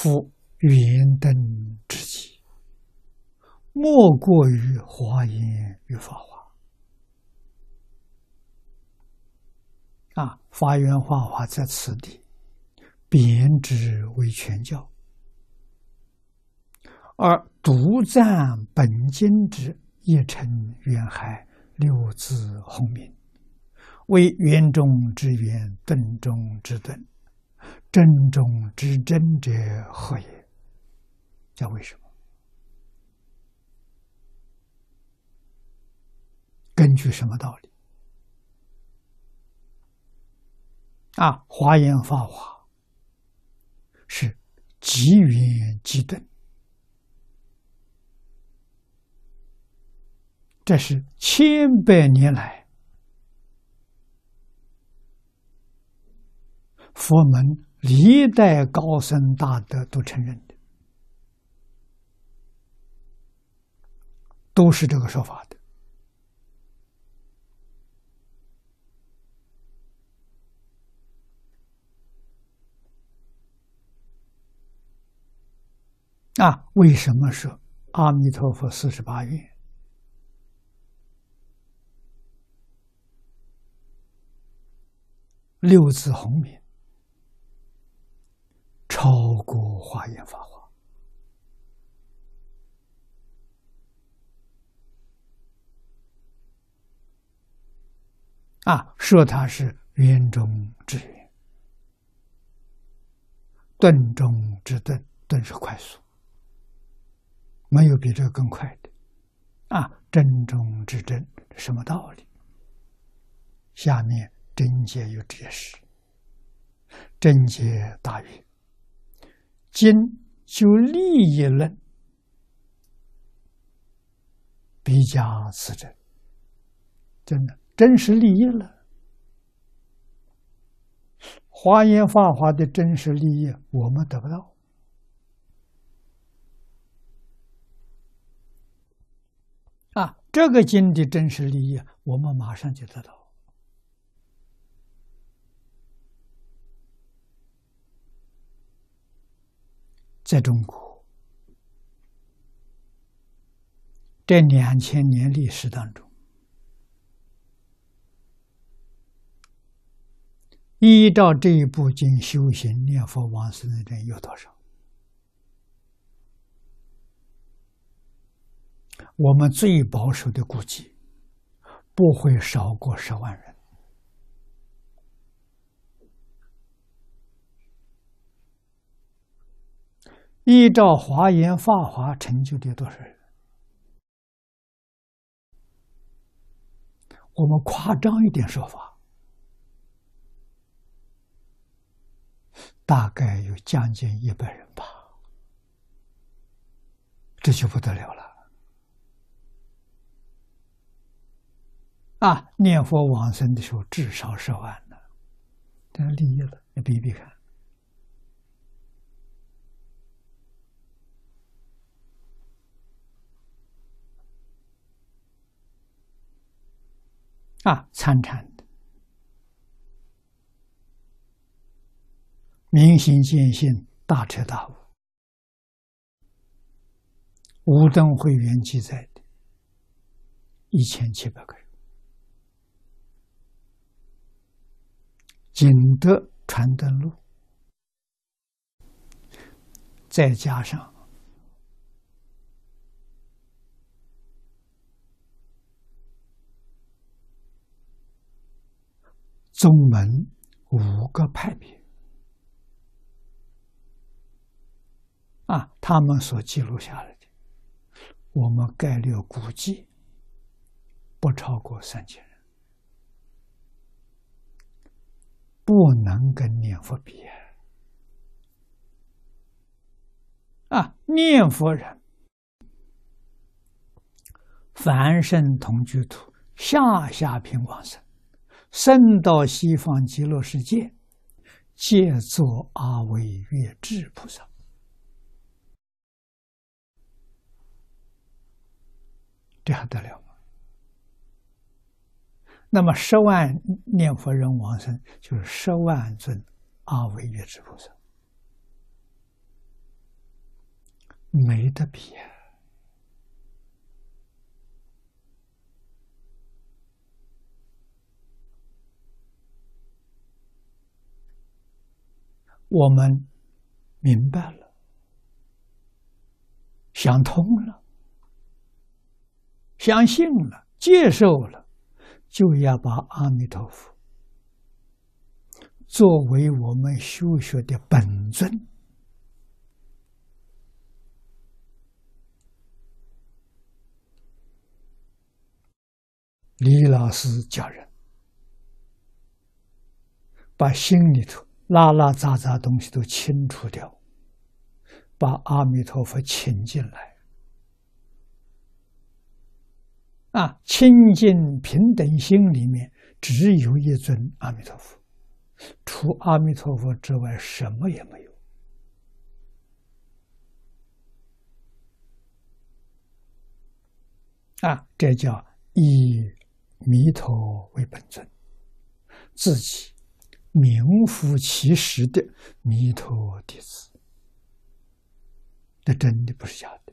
夫圆灯之际，莫过于华严与法华。啊，法缘法华在此地，贬之为全教，而独占本经之一尘缘海六字洪名，为圆中之圆，顿中之顿。真中之真者何也？叫为什么？根据什么道理？啊，华严法华是极圆极顿，这是千百年来佛门。历代高僧大德都承认的，都是这个说法的。啊，为什么说阿弥陀佛四十八愿，六字洪名？超过华严法华啊，说它是圆中之圆，顿中之顿，顿是快速，没有比这个更快的啊。真中之真，什么道理？下面真解有解释，真解大于。今就利益论比较此真，真的真实利益了。华严法华的真实利益，我们得不到啊！这个经的真实利益，我们马上就得到。在中国这两千年历史当中，依照这一部经修行念佛往生的人有多少？我们最保守的估计，不会少过十万人。依照华严法华成就的多少人？我们夸张一点说法，大概有将近一百人吧，这就不得了了。啊，念佛往生的时候至少十万呢，这利益了，你比比看。啊，参禅的，明心见性，大彻大悟，无灯会员记载的，一千七百个人，景德传灯录，再加上。宗门五个派别啊，他们所记录下来的，我们概略估计不超过三千人，不能跟念佛比啊！念佛人，凡圣同居土，下下品往生。生到西方极乐世界，皆作阿惟越智菩萨，这还得了吗？那么十万念佛人往生，就是十万尊阿惟越智菩萨没得比啊！我们明白了，想通了，相信了，接受了，就要把阿弥陀佛作为我们修学的本尊。李老师教人，把心里头。拉拉杂杂东西都清除掉，把阿弥陀佛请进来。啊，清净平等心里面只有一尊阿弥陀佛，除阿弥陀佛之外什么也没有。啊，这叫以弥陀为本尊，自己。名副其实的弥陀弟子，这真的不是假的。